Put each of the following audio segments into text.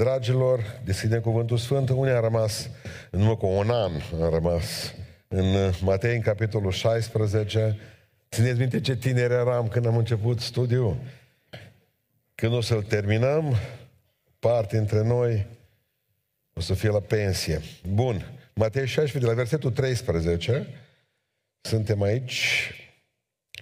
Dragilor, deschidem Cuvântul Sfânt. Unii a rămas, în urmă cu un an, a rămas în Matei, în capitolul 16. Țineți minte ce tineri eram când am început studiul? Când o să-l terminăm, parte dintre noi o să fie la pensie. Bun. Matei 16, de la versetul 13, suntem aici.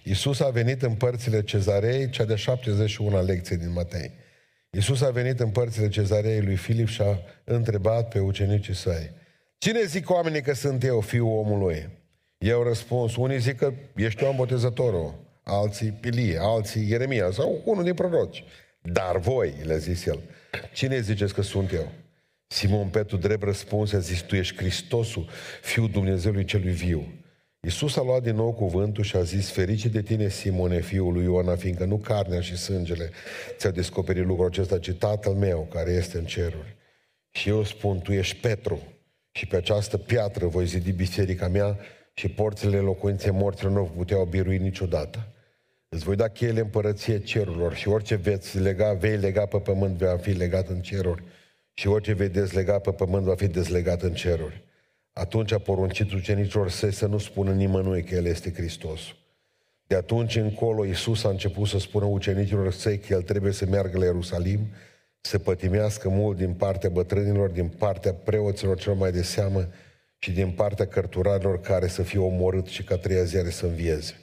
Iisus a venit în părțile cezarei, cea de 71 lecție din Matei. Iisus a venit în părțile cezarei lui Filip și a întrebat pe ucenicii săi. Cine zic oamenii că sunt eu, fiul omului? Eu răspuns, unii zic că ești Ioan Botezătorul, alții Pilie, alții Ieremia sau unul din proroci. Dar voi, le-a zis el, cine ziceți că sunt eu? Simon Petru drept răspuns a zis, tu ești Hristosul, Fiul Dumnezeului celui viu. Iisus a luat din nou cuvântul și a zis, ferice de tine, Simone, fiul lui Ioana, fiindcă nu carnea și sângele ți-au descoperit lucrul acesta, ci Tatăl meu care este în ceruri. Și eu spun, tu ești Petru și pe această piatră voi zidi biserica mea și porțile locuinței morților nu puteau birui niciodată. Îți voi da cheile împărăție cerurilor și orice veți lega, vei lega pe pământ, va fi legat în ceruri și orice vei dezlega pe pământ, va fi dezlegat în ceruri. Atunci a poruncit ucenicilor săi să nu spună nimănui că El este Hristos. De atunci încolo Iisus a început să spună ucenicilor săi că El trebuie să meargă la Ierusalim, să pătimească mult din partea bătrânilor, din partea preoților cel mai de seamă și din partea cărturarilor care să fie omorât și ca treia zi să învieze.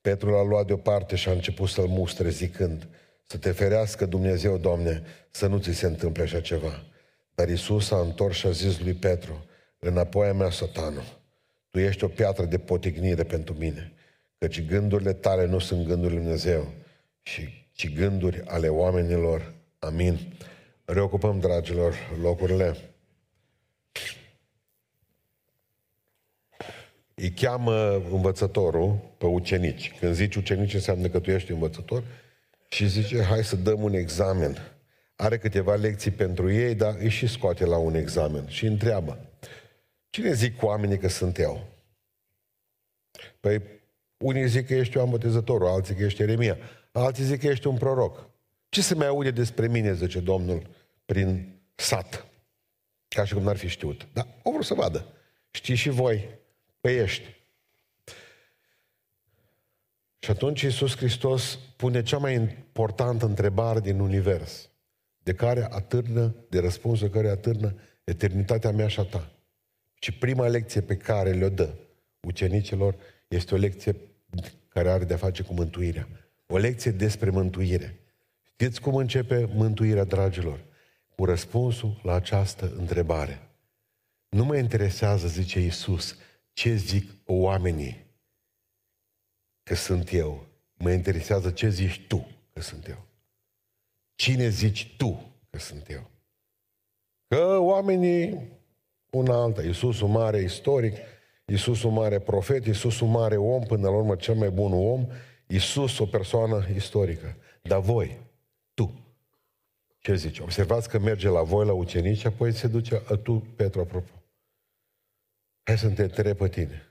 Petru l-a luat deoparte și a început să-l mustre zicând, să te ferească Dumnezeu, Doamne, să nu ți se întâmple așa ceva. Dar Iisus a întors și a zis lui Petru, înapoi a mea, satanul, tu ești o piatră de potignire pentru mine, căci gândurile tale nu sunt gândurile Lui Dumnezeu, și, ci gânduri ale oamenilor. Amin. Reocupăm, dragilor, locurile. Îi cheamă învățătorul pe ucenici. Când zici ucenici înseamnă că tu ești învățător și zice, hai să dăm un examen. Are câteva lecții pentru ei, dar îi și scoate la un examen și întreabă. Cine zic oamenii că sunt eu? Păi unii zic că ești Ioan Botezătorul, alții că ești Eremia, alții zic că ești un proroc. Ce se mai aude despre mine, zice Domnul, prin sat? Ca și cum n-ar fi știut. Dar o vreau să vadă. Știți și voi că ești. Și atunci Iisus Hristos pune cea mai importantă întrebare din univers, de care atârnă, de răspunsul care atârnă eternitatea mea și a ta. Și prima lecție pe care le-o dă ucenicilor este o lecție care are de-a face cu mântuirea. O lecție despre mântuire. Știți cum începe mântuirea, dragilor? Cu răspunsul la această întrebare. Nu mă interesează, zice Iisus, ce zic oamenii că sunt eu. Mă interesează ce zici tu că sunt eu. Cine zici tu că sunt eu? Că oamenii una alta. Iisusul mare istoric, Iisusul mare profet, Iisusul mare om, până la urmă cel mai bun om, Iisus o persoană istorică. Dar voi, tu, ce zici? Observați că merge la voi, la ucenici, apoi se duce, a, tu, Petru, apropo. Hai să te întreb pe tine.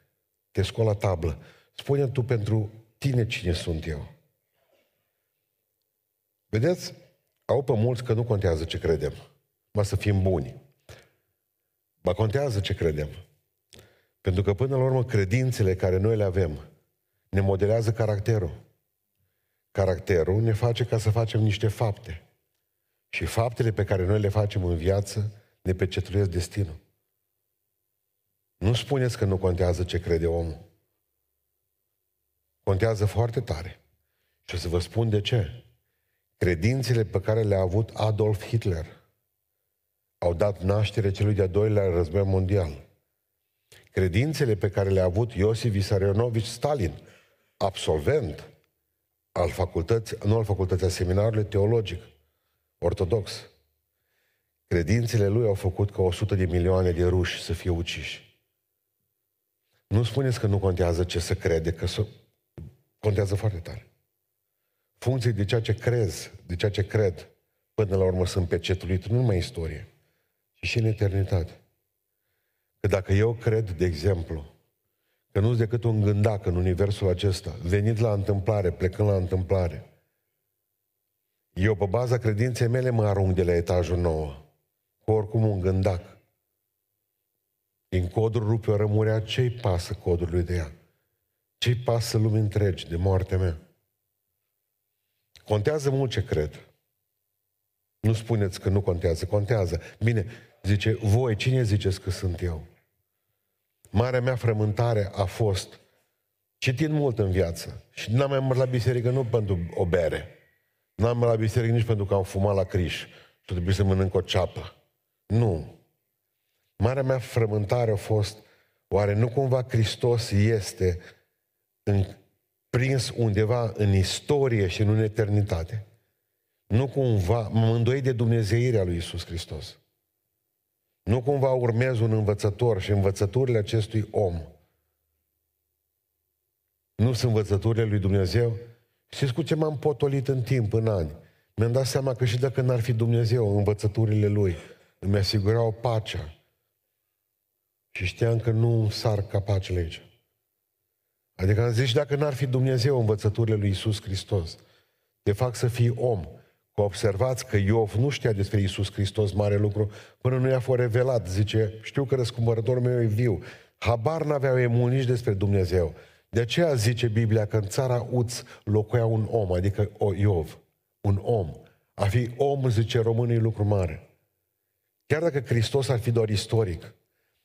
Te scol la tablă. spune tu pentru tine cine sunt eu. Vedeți? Au pe mulți că nu contează ce credem. Mă să fim buni. Ba contează ce credem. Pentru că până la urmă credințele care noi le avem ne modelează caracterul. Caracterul ne face ca să facem niște fapte. Și faptele pe care noi le facem în viață ne pecetluiesc destinul. Nu spuneți că nu contează ce crede omul. Contează foarte tare. Și o să vă spun de ce. Credințele pe care le-a avut Adolf Hitler au dat naștere celui de-a doilea război mondial. Credințele pe care le-a avut Iosif Vissarionovici Stalin, absolvent al facultății, nu al facultății, a seminarului teologic, ortodox. Credințele lui au făcut ca 100 de milioane de ruși să fie uciși. Nu spuneți că nu contează ce să crede, că să... contează foarte tare. Funcție de ceea ce crezi, de ceea ce cred, până la urmă sunt pecetulit, nu numai istorie și în eternitate. Că dacă eu cred, de exemplu, că nu-s decât un gândac în universul acesta, venit la întâmplare, plecând la întâmplare, eu, pe baza credinței mele, mă arunc de la etajul nou. cu oricum un gândac. Din codul rupe o rămurea, ce-i pasă codului de ea? Ce-i pasă lumii întregi de moartea mea? Contează mult ce cred. Nu spuneți că nu contează, contează. Bine, zice, voi, cine ziceți că sunt eu? Marea mea frământare a fost citind mult în viață și n-am mai mers la biserică nu pentru o bere. N-am mers la biserică nici pentru că am fumat la criș și trebuie să mănânc o ceapă. Nu. Marea mea frământare a fost, oare nu cumva Hristos este în, prins undeva în istorie și în eternitate? Nu cumva, mă îndoi de Dumnezeirea lui Isus Hristos. Nu cumva urmez un învățător și învățăturile acestui om nu sunt învățăturile lui Dumnezeu? Știți cu ce m-am potolit în timp, în ani? Mi-am dat seama că și dacă n-ar fi Dumnezeu, învățăturile lui îmi asigurau pacea. Și știam că nu sar capacele aici. Adică am zis, dacă n-ar fi Dumnezeu învățăturile lui Isus Hristos, te fac să fii om. Că observați că Iov nu știa despre Isus Hristos mare lucru până nu i-a fost revelat. Zice, știu că răscumpărătorul meu e viu. Habar n-aveau emu nici despre Dumnezeu. De aceea zice Biblia că în țara Uț locuia un om, adică o Iov, un om. A fi om, zice românii, lucru mare. Chiar dacă Hristos ar fi doar istoric,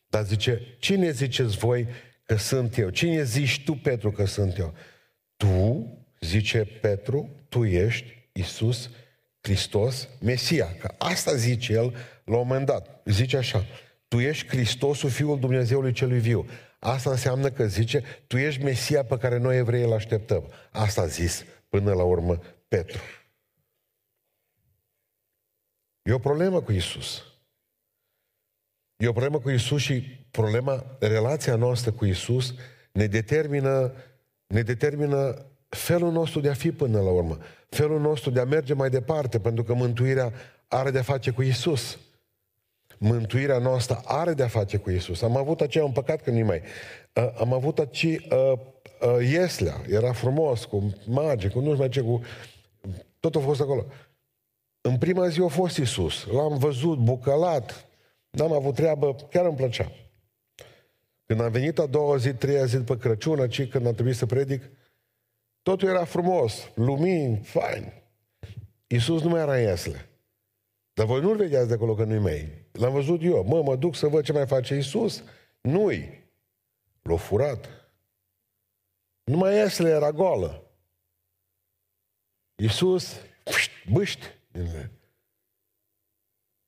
dar zice, cine ziceți voi că sunt eu? Cine zici tu, Petru, că sunt eu? Tu, zice Petru, tu ești Isus Hristos, Mesia. Că asta zice el la un moment dat. Zice așa, tu ești Hristosul, Fiul Dumnezeului celui viu. Asta înseamnă că zice, tu ești Mesia pe care noi evrei îl așteptăm. Asta a zis până la urmă Petru. E o problemă cu Isus. E o problemă cu Isus și problema, relația noastră cu Isus ne determină, ne determină felul nostru de a fi până la urmă. Felul nostru de a merge mai departe, pentru că mântuirea are de-a face cu Isus. Mântuirea noastră are de-a face cu Isus. Am avut aceea un păcat că nu mai. Uh, am avut aci uh, uh, Ieslea, era frumos, cu mage, cu nu știu mai ce, cu... Tot a fost acolo. În prima zi a fost Isus. L-am văzut bucălat, n-am avut treabă, chiar îmi plăcea. Când am venit a doua zi, treia zi după Crăciun, ci când am trebuit să predic, totul era frumos, lumini, fain. Iisus nu mai era Iesle. Dar voi nu-l vedeați de acolo că nu-i mei. L-am văzut eu. Mă, mă duc să văd ce mai face Iisus. Nu-i. L-a furat. Numai Iesle era goală. Iisus, bâști.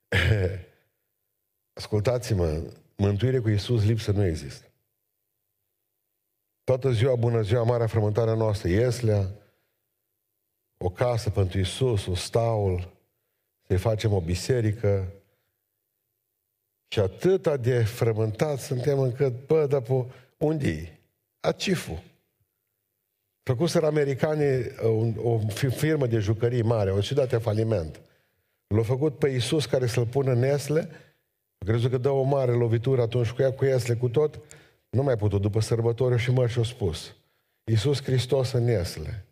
Ascultați-mă, mântuire cu Iisus lipsă nu există. Toată ziua, bună ziua, marea frământare noastră, Ieslea, o casă pentru Iisus, un staul, să-i facem o biserică. Și atâta de frământat suntem încât, bă, dar unde e? Acifu. Făcuseră americanii uh, o, o firmă de jucării mare, o și dată faliment. L-a făcut pe Iisus care să-l pună în Esle, crezut că dă o mare lovitură atunci cu ea, cu Esle, cu tot, nu mai putut, după sărbători și mă și-a spus. Iisus Hristos în Esle.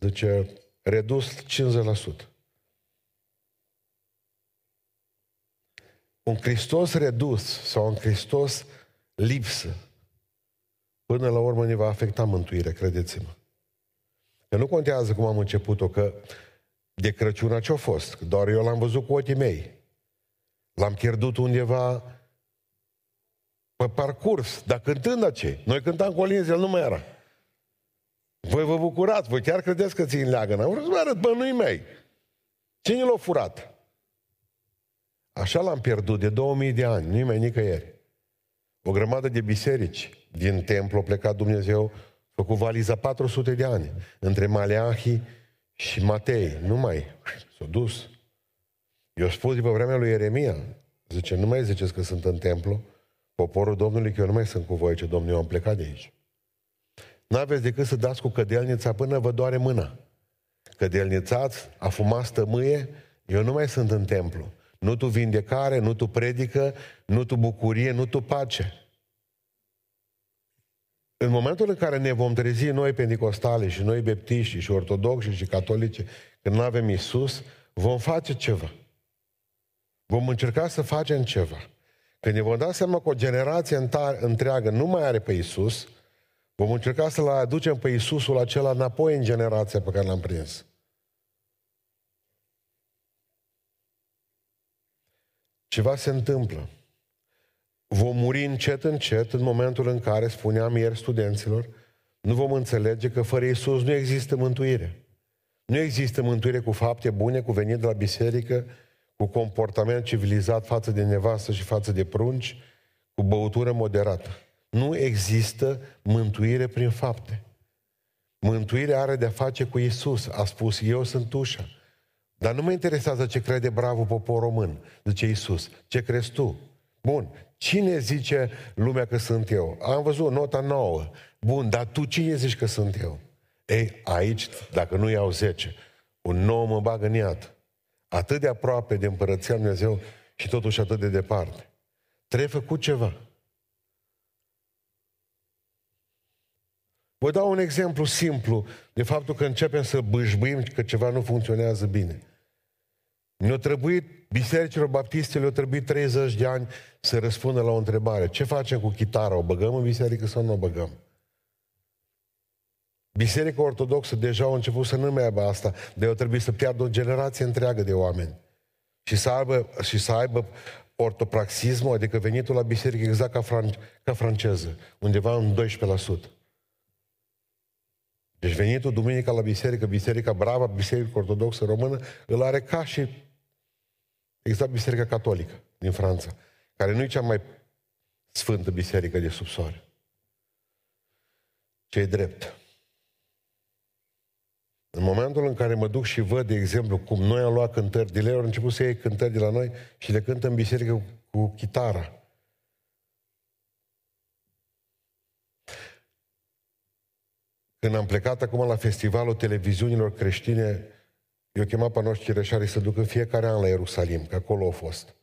Zice, redus 50%. Un Hristos redus sau un Hristos lipsă, până la urmă ne va afecta mântuirea, credeți-mă. Că nu contează cum am început-o, că de Crăciun ce-a fost? Că doar eu l-am văzut cu ochii mei. L-am pierdut undeva pe parcurs, dar cântând ce? Noi cântam colinzi, el nu mai era. Voi vă bucurați, voi chiar credeți că țin leagă. Am vrut să vă arăt bănui mei. Cine l-a furat? Așa l-am pierdut de 2000 de ani, nu mai nicăieri. O grămadă de biserici din templu a plecat Dumnezeu, făcut valiza 400 de ani, între Maleahi și Matei. Nu mai, s-a dus. Eu spus după vremea lui Ieremia, zice, nu mai ziceți că sunt în templu, poporul Domnului, că eu nu mai sunt cu voi, ce Domnul, eu am plecat de aici. N-aveți decât să dați cu cădelnița până vă doare mâna. Cădelnițați, a fumat stămâie, eu nu mai sunt în templu. Nu tu vindecare, nu tu predică, nu tu bucurie, nu tu pace. În momentul în care ne vom trezi noi pentecostale și noi baptiști și ortodoxi și catolici, când nu avem Isus, vom face ceva. Vom încerca să facem ceva. Când ne vom da seama că o generație întreagă nu mai are pe Isus, vom încerca să-L aducem pe Isusul acela înapoi în generația pe care l-am prins. Ceva se întâmplă. Vom muri încet, încet, în momentul în care, spuneam ieri studenților, nu vom înțelege că fără Isus nu există mântuire. Nu există mântuire cu fapte bune, cu venit de la biserică, cu comportament civilizat față de nevastă și față de prunci, cu băutură moderată. Nu există mântuire prin fapte. Mântuirea are de-a face cu Isus. A spus, eu sunt ușa. Dar nu mă interesează ce crede bravul popor român, zice Isus. Ce crezi tu? Bun. Cine zice lumea că sunt eu? Am văzut nota nouă. Bun, dar tu cine zici că sunt eu? Ei, aici, dacă nu iau 10, un nou mă bagă în iad. Atât de aproape de împărăția Lui Dumnezeu și totuși atât de departe. Trebuie făcut ceva. Vă dau un exemplu simplu de faptul că începem să bâșbâim că ceva nu funcționează bine. Ne-a trebuit, bisericilor baptiste le-a trebuit 30 de ani să răspundă la o întrebare. Ce facem cu chitara? O băgăm în biserică sau nu o băgăm? Biserica Ortodoxă deja a început să nu mai aibă asta, de o trebuie să piardă o generație întreagă de oameni. Și să aibă, și să aibă ortopraxismul, adică venitul la biserică exact ca, fran- ca franceză, undeva în 12%. Deci venitul duminica la biserică, biserica brava, biserica ortodoxă română, îl are ca și exact biserica catolică din Franța, care nu e cea mai sfântă biserică de sub soare. Ce e drept. În momentul în care mă duc și văd, de exemplu, cum noi am luat cântări, de au început să iei cântări de la noi și le cântă în biserică cu, cu chitara. Când am plecat acum la festivalul televiziunilor creștine, eu chemat pe noștri cireșari să duc în fiecare an la Ierusalim, că acolo au fost.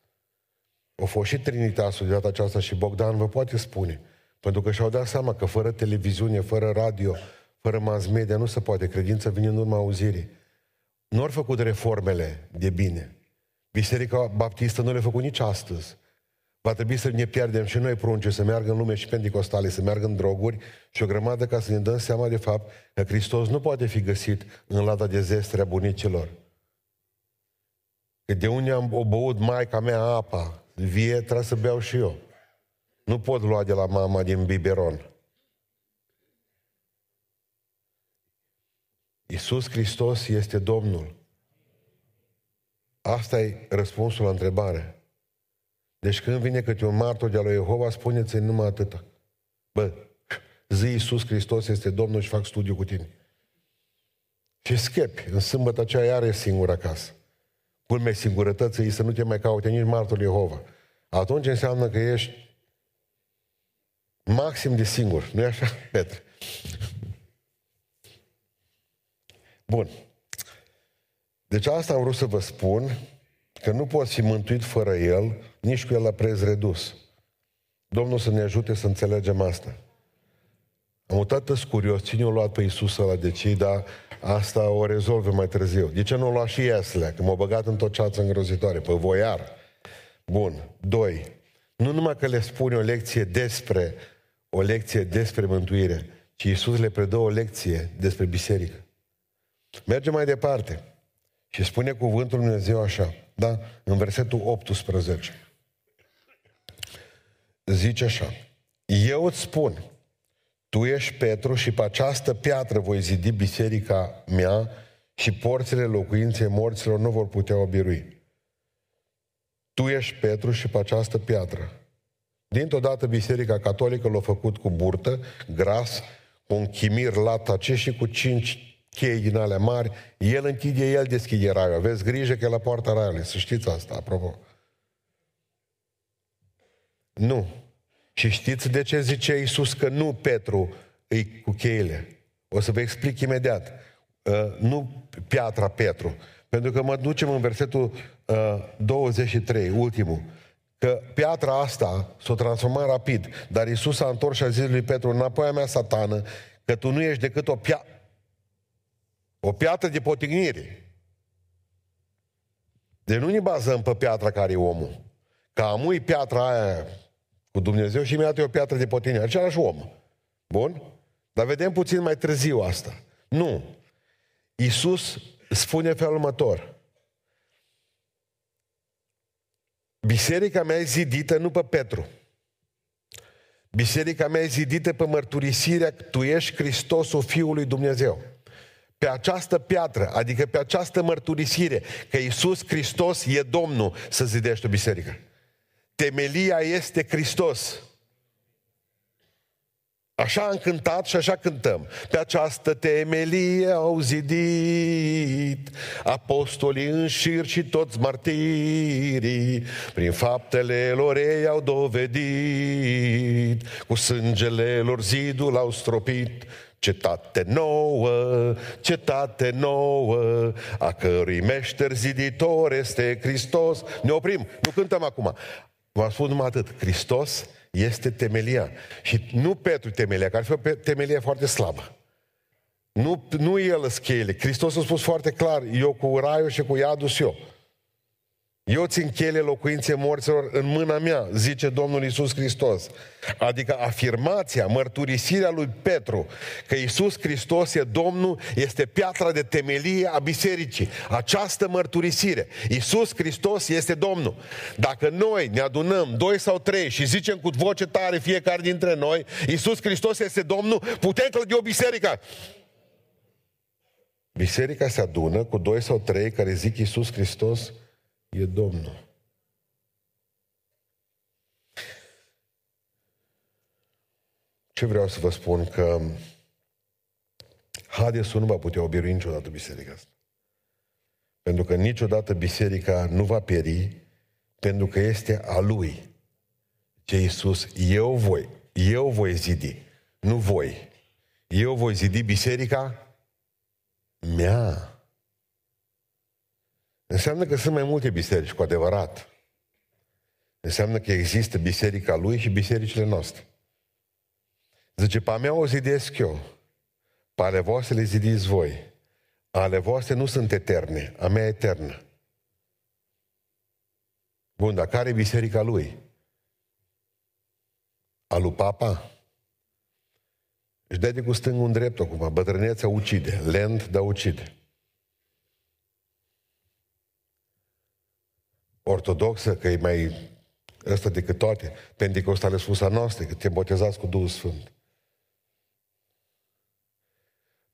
Au fost și Trinitasul de data aceasta și Bogdan vă poate spune. Pentru că și-au dat seama că fără televiziune, fără radio, fără mass media nu se poate. Credința vine în urma auzirii. Nu au făcut reformele de bine. Biserica Baptistă nu le-a făcut nici astăzi. Va trebui să ne pierdem și noi prunce, să meargă în lume și pentecostale, să meargă în droguri și o grămadă ca să ne dăm seama de fapt că Hristos nu poate fi găsit în lada de zestre a bunicilor. Că de unde am o băut maica mea apa vie, trebuie să beau și eu. Nu pot lua de la mama din biberon. Iisus Hristos este Domnul. Asta e răspunsul la întrebare. Deci când vine câte un martor de la Jehova, spuneți-i numai atâta. Bă, zi Iisus Hristos este Domnul și fac studiu cu tine. Și scapi. În sâmbătă aceea iar e singur acasă. Culmea singurătății să nu te mai caute nici martor Jehova. Atunci înseamnă că ești maxim de singur. Nu-i așa, Petre? Bun. Deci asta am vrut să vă spun, că nu poți fi mântuit fără El, nici cu El la preț redus. Domnul să ne ajute să înțelegem asta. Am mutat curios, cine a luat pe Iisus ăla de cei, dar asta o rezolvă mai târziu. De ce nu o lua și Ieslea, că m-a băgat în tot ceață îngrozitoare, pe voiar. Bun. Doi. Nu numai că le spune o lecție despre o lecție despre mântuire, ci Iisus le predă o lecție despre biserică. Mergem mai departe. Și spune cuvântul Lui Dumnezeu așa, da? În versetul 18. Zice așa, eu îți spun, tu ești Petru și pe această piatră voi zidi biserica mea și porțile locuinței morților nu vor putea obirui. Tu ești Petru și pe această piatră. Dintr-o dată Biserica Catolică l-a făcut cu burtă, gras, cu un chimir lat și cu cinci chei din alea mari, el închide, el deschide raiul. Aveți grijă că e la poarta raiului, să știți asta, apropo. Nu. Și știți de ce zice Iisus că nu Petru îi cu cheile? O să vă explic imediat. Uh, nu piatra Petru. Pentru că mă ducem în versetul uh, 23, ultimul. Că piatra asta s-a transformat rapid. Dar Iisus a întors și a zis lui Petru, înapoi a mea satană, că tu nu ești decât o piatră o piatră de potignire. Deci nu ne bazăm pe piatra care e omul. Ca amui piatra aia cu Dumnezeu și imediat e o piatră de potenie. Același om. Bun? Dar vedem puțin mai târziu asta. Nu. Iisus spune felul următor. Biserica mea e zidită nu pe Petru. Biserica mea e zidită pe mărturisirea că tu ești Hristosul Fiului Dumnezeu. Pe această piatră, adică pe această mărturisire că Iisus Hristos e Domnul să zidești o biserică. Temelia este Hristos. Așa am cântat și așa cântăm. Pe această temelie au zidit apostolii în șir și toți martirii. Prin faptele lor ei au dovedit, cu sângele lor zidul au stropit. Cetate nouă, cetate nouă, a cărui meșter ziditor este Hristos. Ne oprim, nu cântăm acum. Vă spun numai atât. Hristos este temelia. Și nu Petru temelia, care ar fi o temelie foarte slabă. Nu, nu el schele. Hristos a spus foarte clar, eu cu raiul și cu iadul și eu. Eu țin chele locuințe morților în mâna mea, zice Domnul Isus Hristos. Adică afirmația, mărturisirea lui Petru că Isus Hristos e Domnul, este piatra de temelie a bisericii. Această mărturisire. Isus Hristos este Domnul. Dacă noi ne adunăm, doi sau trei, și zicem cu voce tare fiecare dintre noi, Isus Hristos este Domnul, putem clădi o biserică. Biserica se adună cu doi sau trei care zic Isus Hristos e Domnul. Ce vreau să vă spun? Că Hadesul nu va putea obirui niciodată biserica asta. Pentru că niciodată biserica nu va pieri, pentru că este a lui. Ce Iisus, eu voi, eu voi zidi, nu voi. Eu voi zidi biserica mea. Înseamnă că sunt mai multe biserici, cu adevărat. Înseamnă că există biserica lui și bisericile noastre. Zice, pe a mea o zidesc eu, pe ale voastre le zidiți voi. Ale voastre nu sunt eterne, a mea eternă. Bun, dar care e biserica lui? A lui Papa? Își dă de cu stângul în drept acum, bătrânețea ucide, lent, dar ucide. Ortodoxă, că e mai ăsta decât toate, pentecostale a noastre, că te botezați cu Duhul Sfânt.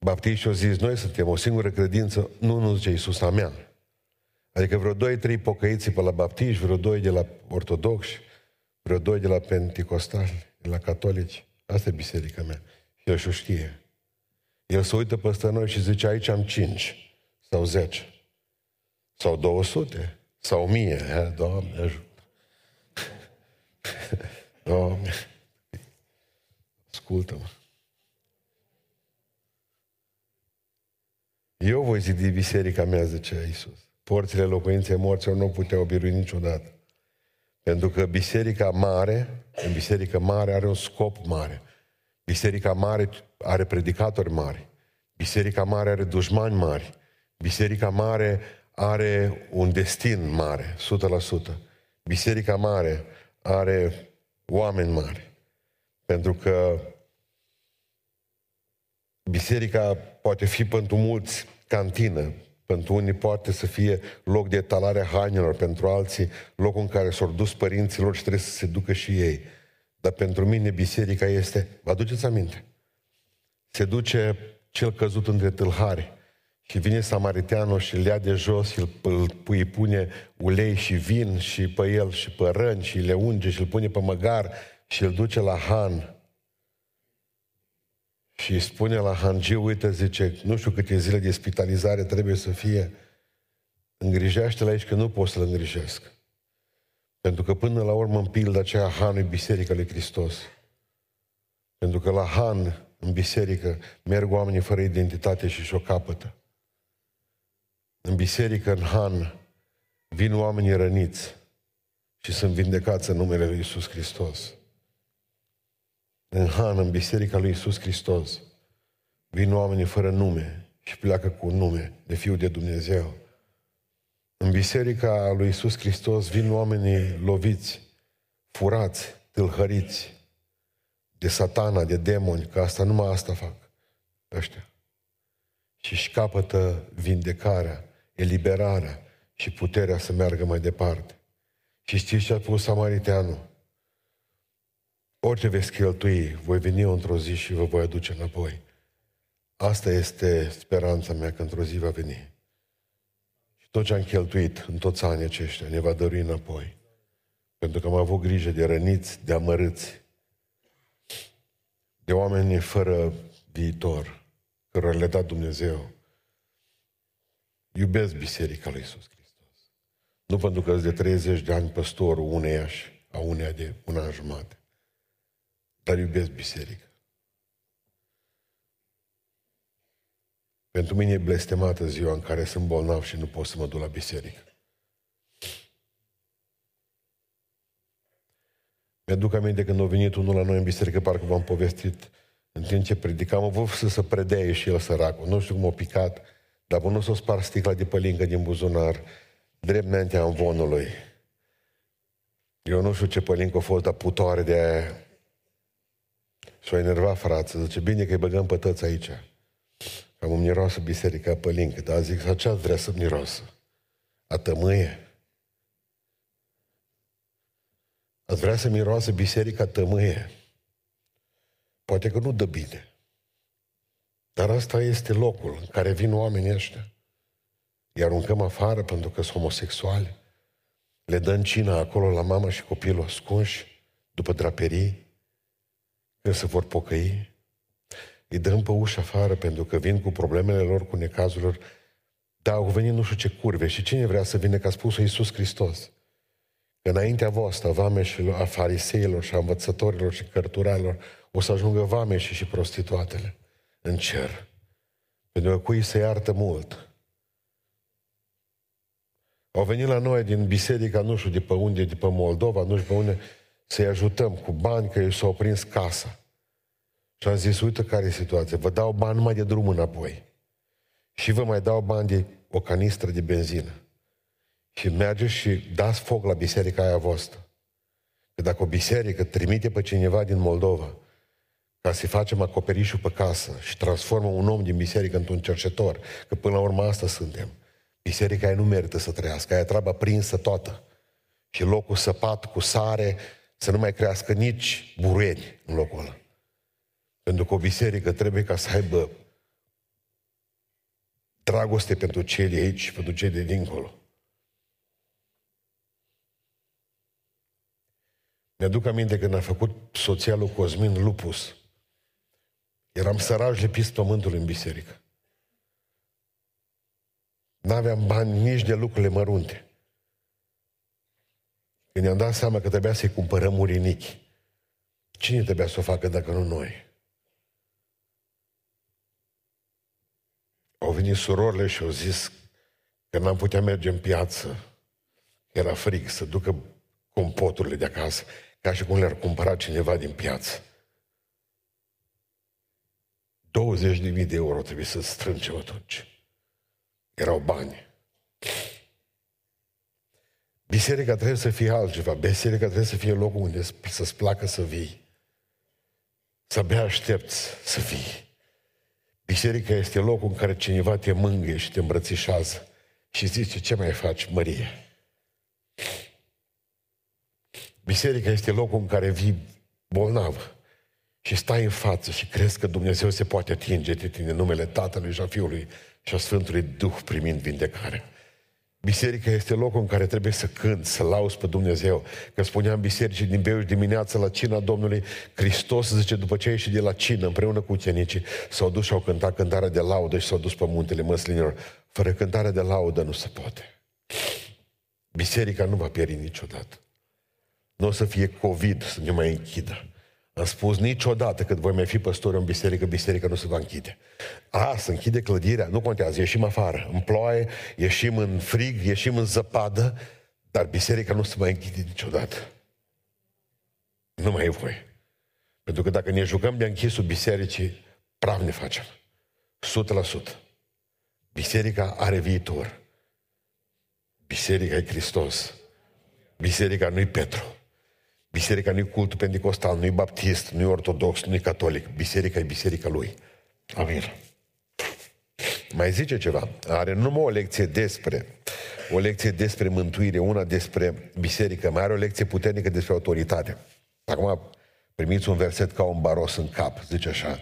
Baptiștii au zis, noi suntem o singură credință, nu, nu zice Iisus, a mea. Adică vreo doi, trei pocăiți pe la baptiști, vreo doi de la ortodoxi, vreo doi de la pentecostali, de la catolici. Asta e biserica mea. Și el și-o știe. El se uită peste noi și zice, aici am cinci, sau zece, sau două sute. Sau mie, he? Doamne ajută. Doamne, ascultă-mă. Eu voi zidi biserica mea, zice Iisus. Porțile locuinței morților nu puteau birui niciodată. Pentru că biserica mare, în biserica mare are un scop mare. Biserica mare are predicatori mari. Biserica mare are dușmani mari. Biserica mare are un destin mare, 100%. Biserica mare are oameni mari. Pentru că biserica poate fi pentru mulți cantină, pentru unii poate să fie loc de etalare a hainelor, pentru alții locul în care s-au dus părinților și trebuie să se ducă și ei. Dar pentru mine biserica este, vă aduceți aminte, se duce cel căzut între tâlhari, și vine samariteanul și îl ia de jos și îl, îi pune ulei și vin și pe el și pe răni și le unge și îl pune pe măgar și îl duce la Han. Și îi spune la hangiu, uite, zice, nu știu câte zile de spitalizare trebuie să fie, îngrijește-l aici că nu pot să-l îngrijesc. Pentru că până la urmă, în pilda aceea, Han e Biserica lui Hristos. Pentru că la Han, în biserică, merg oamenii fără identitate și și-o capătă. În biserică, în Han, vin oamenii răniți și sunt vindecați în numele Lui Isus Hristos. În Han, în biserica Lui Isus Hristos, vin oamenii fără nume și pleacă cu un nume de Fiul de Dumnezeu. În biserica lui Isus Hristos vin oamenii loviți, furați, tâlhăriți de satana, de demoni, că asta numai asta fac ăștia. Și își capătă vindecarea, eliberarea și puterea să meargă mai departe. Și știți ce a spus Samariteanul? Orice veți cheltui, voi veni într-o zi și vă voi aduce înapoi. Asta este speranța mea că într-o zi va veni. Și tot ce am cheltuit în toți anii aceștia ne va dărui înapoi. Pentru că am avut grijă de răniți, de amărâți, de oameni fără viitor, cărora le-a dat Dumnezeu. Iubesc Biserica lui Iisus Hristos. Nu pentru că de 30 de ani păstorul uneia și a uneia de un an jumate. Dar iubesc biserica. Pentru mine e blestemată ziua în care sunt bolnav și nu pot să mă duc la biserică. Mi-aduc aminte când a venit unul la noi în biserică, parcă v-am povestit, în timp ce predicam, a vrut să se predeie și el săracul. Nu știu cum a picat, dar până s-o spart sticla de pălincă din buzunar, drept înaintea învonului. Eu nu știu ce pălincă a fost, dar putoare de aia. Și-a enervat frață, zice, bine că îi băgăm pe tăți aici. Am îmi miroasă biserica pălincă, dar zic, să ce vrea să miroasă? A tămâie? Ați vrea să miroasă biserica tămâie? Poate că nu dă bine. Dar asta este locul în care vin oamenii ăștia. Îi aruncăm afară pentru că sunt homosexuali. Le dăm cina acolo la mama și copilul ascunși, după draperii, când se vor pocăi. Îi dăm pe ușă afară pentru că vin cu problemele lor, cu necazul lor. Dar au venit nu știu ce curve și cine vrea să vină, că a spus Iisus Hristos. Că înaintea voastră, vameșilor, a fariseilor și a învățătorilor și cărturalilor, o să ajungă vameșii și prostituatele în cer. Pentru că cui se iartă mult. Au venit la noi din biserica, nu știu de pe unde, de pe Moldova, nu știu pe unde, să-i ajutăm cu bani, că ei s-au prins casa. Și am zis, uite care e situația, vă dau bani numai de drum înapoi. Și vă mai dau bani de o canistră de benzină. Și mergeți și dați foc la biserica aia voastră. Că dacă o biserică trimite pe cineva din Moldova ca să-i facem acoperișul pe casă și transformă un om din biserică într-un cercetor, că până la urmă asta suntem, biserica aia nu merită să trăiască, aia treaba prinsă toată. Și locul săpat cu sare, să nu mai crească nici buruieni în locul ăla. Pentru că o biserică trebuie ca să aibă dragoste pentru cei de aici și pentru cei de dincolo. Mi-aduc aminte când a făcut soția lui Cosmin Lupus. Eram sărași lepis pământul în biserică. N-aveam bani nici de lucrurile mărunte. Când ne-am dat seama că trebuia să-i cumpărăm urinichi, cine trebuia să o facă dacă nu noi? Au venit surorile și au zis că n-am putea merge în piață. Era frig să ducă compoturile de acasă, ca și cum le-ar cumpăra cineva din piață. 20.000 de euro trebuie să strângem atunci. Erau bani. Biserica trebuie să fie altceva. Biserica trebuie să fie locul unde să-ți placă să vii. Să abia aștepți să vii. Biserica este locul în care cineva te mângâie și te îmbrățișează și zice, ce mai faci, Mărie? Biserica este locul în care vii bolnav și stai în față și crezi că Dumnezeu se poate atinge de tine numele Tatălui și a Fiului și a Sfântului Duh primind vindecare. Biserica este locul în care trebuie să cânt, să lauzi pe Dumnezeu. Că spuneam bisericii din Beiuș dimineața la cina Domnului, Hristos zice, după ce a ieșit de la cină împreună cu ucenicii, s-au dus și au cântat cântarea de laudă și s-au dus pe muntele măslinilor. Fără cântare de laudă nu se poate. Biserica nu va pieri niciodată. Nu o să fie COVID să ne mai închidă. Am spus niciodată când voi mai fi păstor în biserică, biserica nu se va închide. A, se închide clădirea, nu contează, ieșim afară, în ploaie, ieșim în frig, ieșim în zăpadă, dar biserica nu se mai închide niciodată. Nu mai e voie. Pentru că dacă ne jucăm de închisul bisericii, praf ne facem. 100%. Biserica are viitor. Biserica e Hristos. Biserica nu-i Petru. Biserica nu-i cultul pentecostal, nu-i baptist, nu-i ortodox, nu-i catolic. Biserica e biserica lui. Amin. Mai zice ceva. Are numai o lecție despre o lecție despre mântuire, una despre biserică, mai are o lecție puternică despre autoritate. Acum primiți un verset ca un baros în cap, zice așa,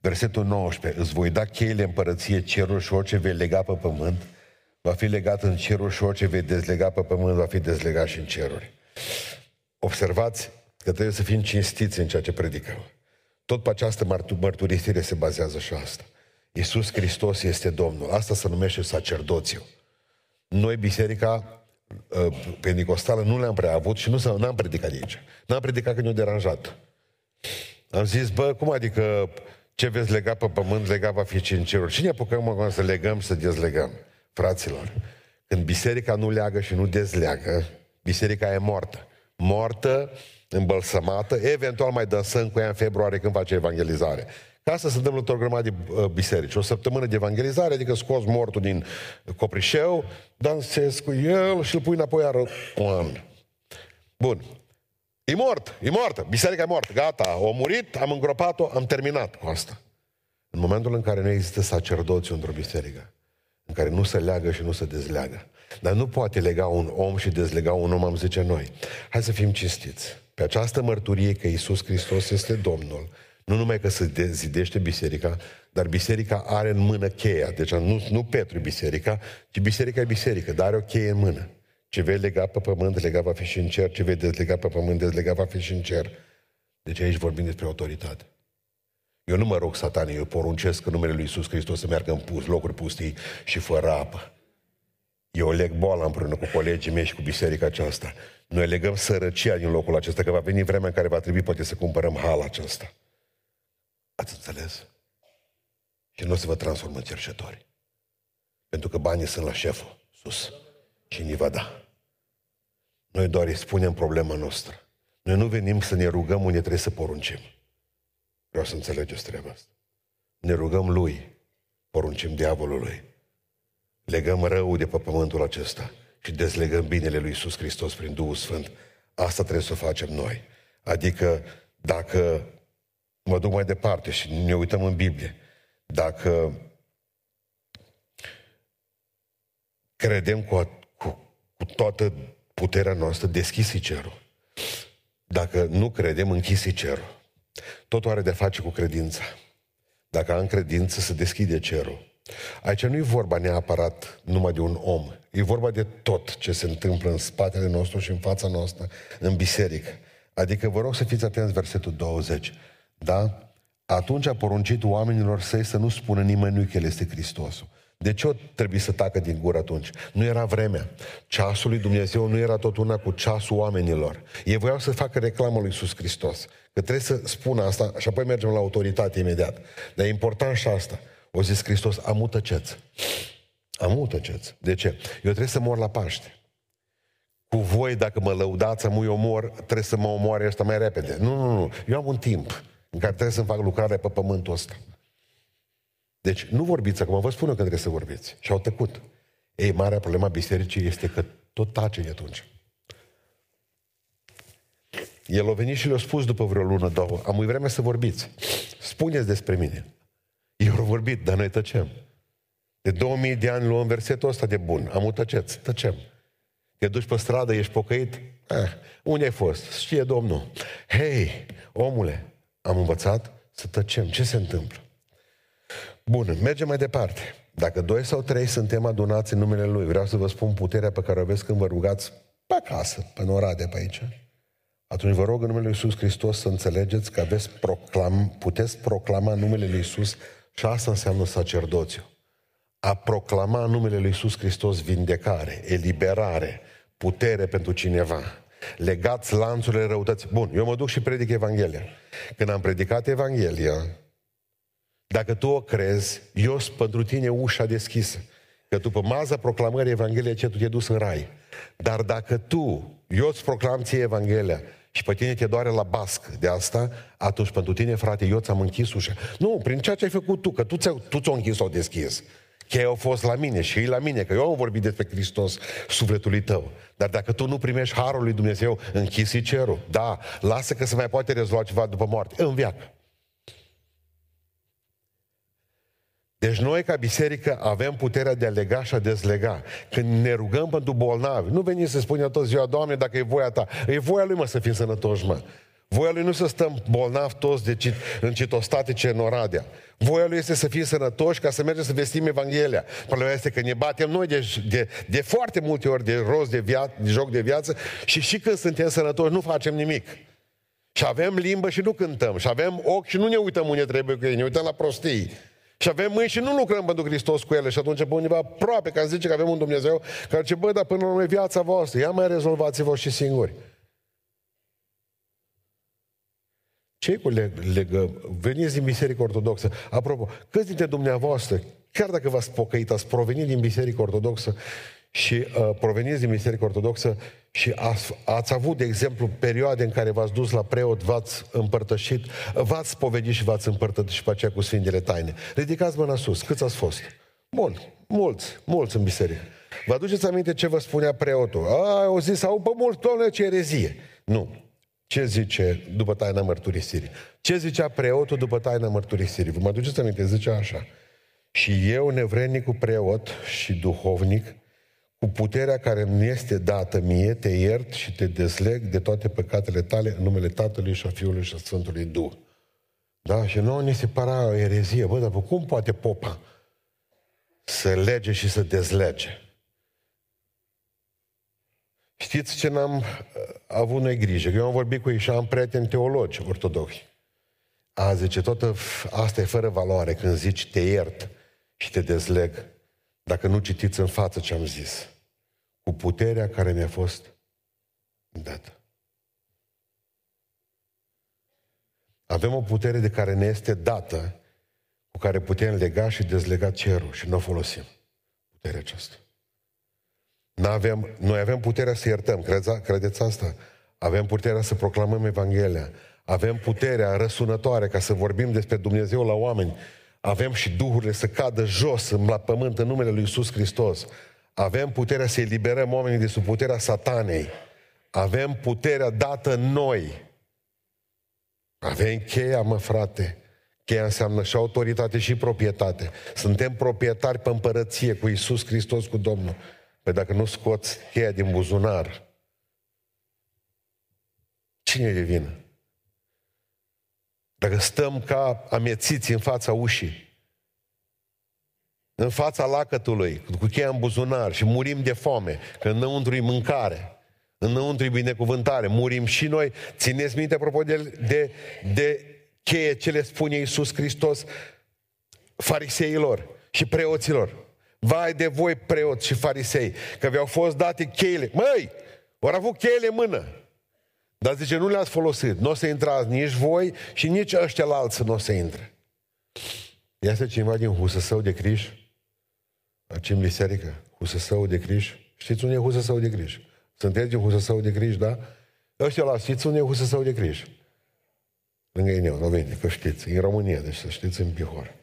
versetul 19, îți voi da cheile împărăție cerul și orice vei lega pe pământ, va fi legat în cerul și orice vei dezlega pe pământ, va fi dezlegat și în ceruri. Observați că trebuie să fim cinstiți în ceea ce predicăm. Tot pe această mărturisire se bazează și asta. Iisus Hristos este Domnul. Asta se numește sacerdoțiu. Noi, biserica uh, pentecostală, nu le-am prea avut și nu am predicat aici. N-am predicat că ne-a deranjat. Am zis, bă, cum adică ce veți lega pe pământ, lega va fi și în ceruri. Cine apucăm mă să legăm și să dezlegăm? Fraților, când biserica nu leagă și nu dezleagă, biserica e moartă. Moartă, îmbălsămată, eventual mai dansăm cu ea în februarie când face evangelizare. Ca asta se întâmplă într-o grămadă de uh, biserici. O săptămână de evangelizare, adică scos mortul din coprișeu, dansezi cu el și îl pui înapoi iară un an. Bun. E mort, e moartă, biserica e moartă, gata, o murit, am îngropat-o, am terminat cu asta. În momentul în care nu există sacerdoțiu într-o biserică, în care nu se leagă și nu se dezleagă, dar nu poate lega un om și dezlega un om, am zice noi. Hai să fim cinstiți. Pe această mărturie că Iisus Hristos este Domnul, nu numai că se dezidește biserica, dar biserica are în mână cheia. Deci nu, nu Petru biserica, ci biserica e biserică, dar are o cheie în mână. Ce vei lega pe pământ, lega va fi și în cer. Ce vei dezlega pe pământ, dezlega va fi și în cer. Deci aici vorbim despre autoritate. Eu nu mă rog satanii, eu poruncesc în numele Lui Iisus Hristos să meargă în pus, locuri pustii și fără apă. Eu leg boala împreună cu colegii mei și cu biserica aceasta. Noi legăm sărăcia din locul acesta, că va veni vremea în care va trebui poate să cumpărăm hala aceasta. Ați înțeles? Și nu o să vă transformă în cerșetori. Pentru că banii sunt la șeful, sus. Și ni va da. Noi doar îi spunem problema noastră. Noi nu venim să ne rugăm unde trebuie să poruncim. Vreau să înțelegeți treaba asta. Ne rugăm Lui, poruncim diavolului. Legăm răul de pe pământul acesta și dezlegăm binele lui Iisus Hristos prin Duhul Sfânt. Asta trebuie să o facem noi. Adică dacă mă duc mai departe și ne uităm în Biblie, dacă credem cu, cu, cu toată puterea noastră, deschisi cerul. Dacă nu credem, închisi cerul. Totul are de face cu credința. Dacă am credință, se deschide cerul. Aici nu e vorba neapărat numai de un om. E vorba de tot ce se întâmplă în spatele nostru și în fața noastră, în biserică. Adică vă rog să fiți atenți versetul 20. Da? Atunci a poruncit oamenilor săi să nu spună nimănui că El este Hristosul. De ce o trebuie să tacă din gură atunci? Nu era vremea. Ceasul lui Dumnezeu nu era tot una cu ceasul oamenilor. Ei voiau să facă reclamă lui Iisus Hristos. Că trebuie să spună asta și apoi mergem la autoritate imediat. Dar e important și asta. O zis Hristos, am tăceți. Am tăceți. De ce? Eu trebuie să mor la Paște. Cu voi, dacă mă lăudați, am eu mor, trebuie să mă omoare ăsta mai repede. Nu, nu, nu. Eu am un timp în care trebuie să fac lucrare pe pământul ăsta. Deci nu vorbiți acum, vă spun eu că trebuie să vorbiți. Și au tăcut. Ei, marea problema bisericii este că tot tace de atunci. El a venit și le-a spus după vreo lună, două, am vreme să vorbiți. Spuneți despre mine. Eu au vorbit, dar noi tăcem. De 2000 de ani luăm versetul ăsta de bun. Am tăceți, tăcem. Te duci pe stradă, ești pocăit? Eh, unde ai fost? Știe Domnul. Hei, omule, am învățat să tăcem. Ce se întâmplă? Bun, mergem mai departe. Dacă doi sau trei suntem adunați în numele Lui, vreau să vă spun puterea pe care o aveți când vă rugați pe acasă, pe norade pe aici. Atunci vă rog în numele Lui Iisus Hristos să înțelegeți că aveți proclam, puteți proclama numele Lui Iisus și asta înseamnă sacerdoțiu. A proclama numele Lui Iisus Hristos vindecare, eliberare, putere pentru cineva. Legați lanțurile răutății. Bun, eu mă duc și predic Evanghelia. Când am predicat Evanghelia, dacă tu o crezi, eu sunt pentru tine ușa deschisă. Că după maza proclamării Evangheliei ce tu te dus în rai. Dar dacă tu, eu îți proclam ție Evanghelia și pe tine te doare la basc de asta, atunci pentru tine, frate, eu ți-am închis ușa. Nu, prin ceea ce ai făcut tu, că tu, ți-o, tu ți-o închis sau deschis. Cheia au fost la mine și ei la mine, că eu am vorbit despre Hristos sufletului tău. Dar dacă tu nu primești harul lui Dumnezeu, închisi cerul. Da, lasă că se mai poate rezolva ceva după moarte. În viață. Deci noi, ca biserică, avem puterea de a lega și a dezlega. Când ne rugăm pentru bolnavi, nu veni să spunem tot ziua, Doamne, dacă e voia Ta. E voia Lui, mă, să fim sănătoși, mă. Voia Lui nu să stăm bolnavi toți de cit, în citostatice în Oradea. Voia Lui este să fim sănătoși ca să mergem să vestim Evanghelia. Problema este că ne batem noi de, de, de foarte multe ori de rost de, via, de joc de viață și și când suntem sănătoși nu facem nimic. Și avem limbă și nu cântăm. Și avem ochi și nu ne uităm unde trebuie cu ei, ne uităm la prostii. Și avem mâini și nu lucrăm pentru Hristos cu ele. Și atunci pe undeva aproape, ca să zice că avem un Dumnezeu care zice, bă, dar până la urmă viața voastră, ia mai rezolvați-vă și singuri. ce cu legă? Veniți din Biserica Ortodoxă. Apropo, câți dintre dumneavoastră, chiar dacă v-ați pocăit, ați provenit din Biserica Ortodoxă și uh, proveniți din Biserica Ortodoxă și ați, ați avut, de exemplu, perioade în care v-ați dus la preot, v-ați împărtășit, v-ați spovedit și v-ați împărtășit și pe aceea cu Sfintele Taine. Ridicați mâna sus. Câți ați fost? Bun. Mulți. Mulți în biserică. Vă aduceți aminte ce vă spunea preotul? A, au zis, au pe mulți, doamne, ce erezie. Nu. Ce zice după taina mărturisirii? Ce zicea preotul după taina mărturisirii? Vă mă aduceți aminte? Zicea așa. Și eu, nevrednicul preot și duhovnic, cu puterea care mi este dată mie, te iert și te dezleg de toate păcatele tale în numele Tatălui și a Fiului și a Sfântului Duh. Da? Și nouă ni se părea o erezie. Bă, dar cum poate popa să lege și să dezlege? Știți ce n-am uh, avut noi grijă? Eu am vorbit cu ei și am prieteni teologi ortodoxi. A, zice, toată asta e fără valoare când zici te iert și te dezleg dacă nu citiți în față ce am zis. Cu puterea care mi-a fost dată. Avem o putere de care ne este dată, cu care putem lega și dezlega cerul și nu o folosim. Puterea aceasta. N-avem, noi avem puterea să iertăm, credeți, credeți asta? Avem puterea să proclamăm Evanghelia. Avem puterea răsunătoare ca să vorbim despre Dumnezeu la oameni. Avem și duhurile să cadă jos la pământ în numele Lui Iisus Hristos. Avem puterea să eliberăm oamenii de sub puterea satanei. Avem puterea dată noi. Avem cheia, mă frate. Cheia înseamnă și autoritate și proprietate. Suntem proprietari pe împărăție cu Iisus Hristos, cu Domnul. Păi dacă nu scoți cheia din buzunar, cine e vină? Dacă stăm ca amețiți în fața ușii, în fața lacătului, cu cheia în buzunar și murim de foame, că înăuntru e mâncare, înăuntru e binecuvântare, murim și noi. Țineți minte, apropo de, de, de cheie ce le spune Iisus Hristos fariseilor și preoților. Vai de voi preoți și farisei, că vi-au fost date cheile. Măi, au avut cheile în mână. Dar zice, nu le-ați folosit. Nu o să intrați nici voi și nici ăștia la alții nu o să intre. Iasă cineva din Husăsău de Criș? Aici în biserică. Husăsău de Criș. Știți unde e Husăsău de Criș? Sunteți din Husăsău de Criș, da? Ăștia la știți unde e Husăsău de Criș? Lângă Ineu, nu vine, că știți. În România, deci să știți în Bihor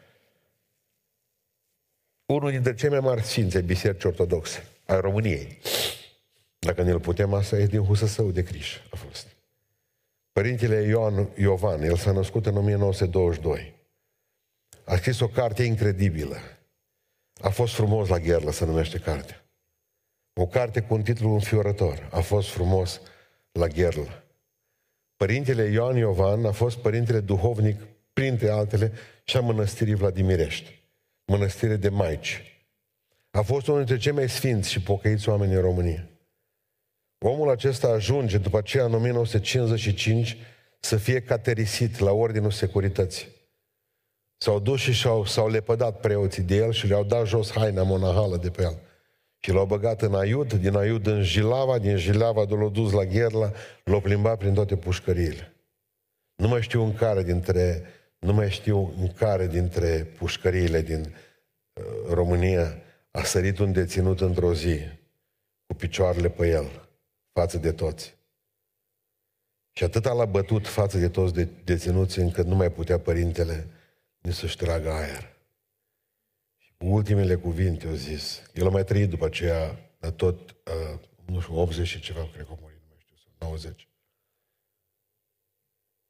unul dintre cei mai mari sfinți ai Bisericii Ortodoxe, ai României. Dacă ne-l putem, asta e din Husăsău de Criș a fost. Părintele Ioan Iovan, el s-a născut în 1922. A scris o carte incredibilă. A fost frumos la gherlă, se numește cartea. O carte cu un titlu înfiorător. A fost frumos la gherlă. Părintele Ioan Iovan a fost părintele duhovnic, printre altele, și a mănăstirii Vladimirești mănăstire de Maici. A fost unul dintre cei mai sfinți și pocăiți oameni în România. Omul acesta ajunge după aceea în 1955 să fie caterisit la Ordinul Securității. S-au dus și s-au, s-au lepădat preoții de el și le-au dat jos haina monahală de pe el. Și l-au băgat în Aiud, din Aiud în Jilava, din Jilava l-au dus la Gherla, l-au plimbat prin toate pușcăriile. Nu mai știu în care dintre nu mai știu în care dintre pușcăriile din uh, România a sărit un deținut într-o zi cu picioarele pe el, față de toți. Și atât l-a bătut față de toți de, deținuți încât nu mai putea părintele nici să-și tragă aer. Și ultimele cuvinte au zis. El a mai trăit după aceea, dar tot, uh, nu știu, 80 și ceva, cred că a murit, nu mai știu, sau 90.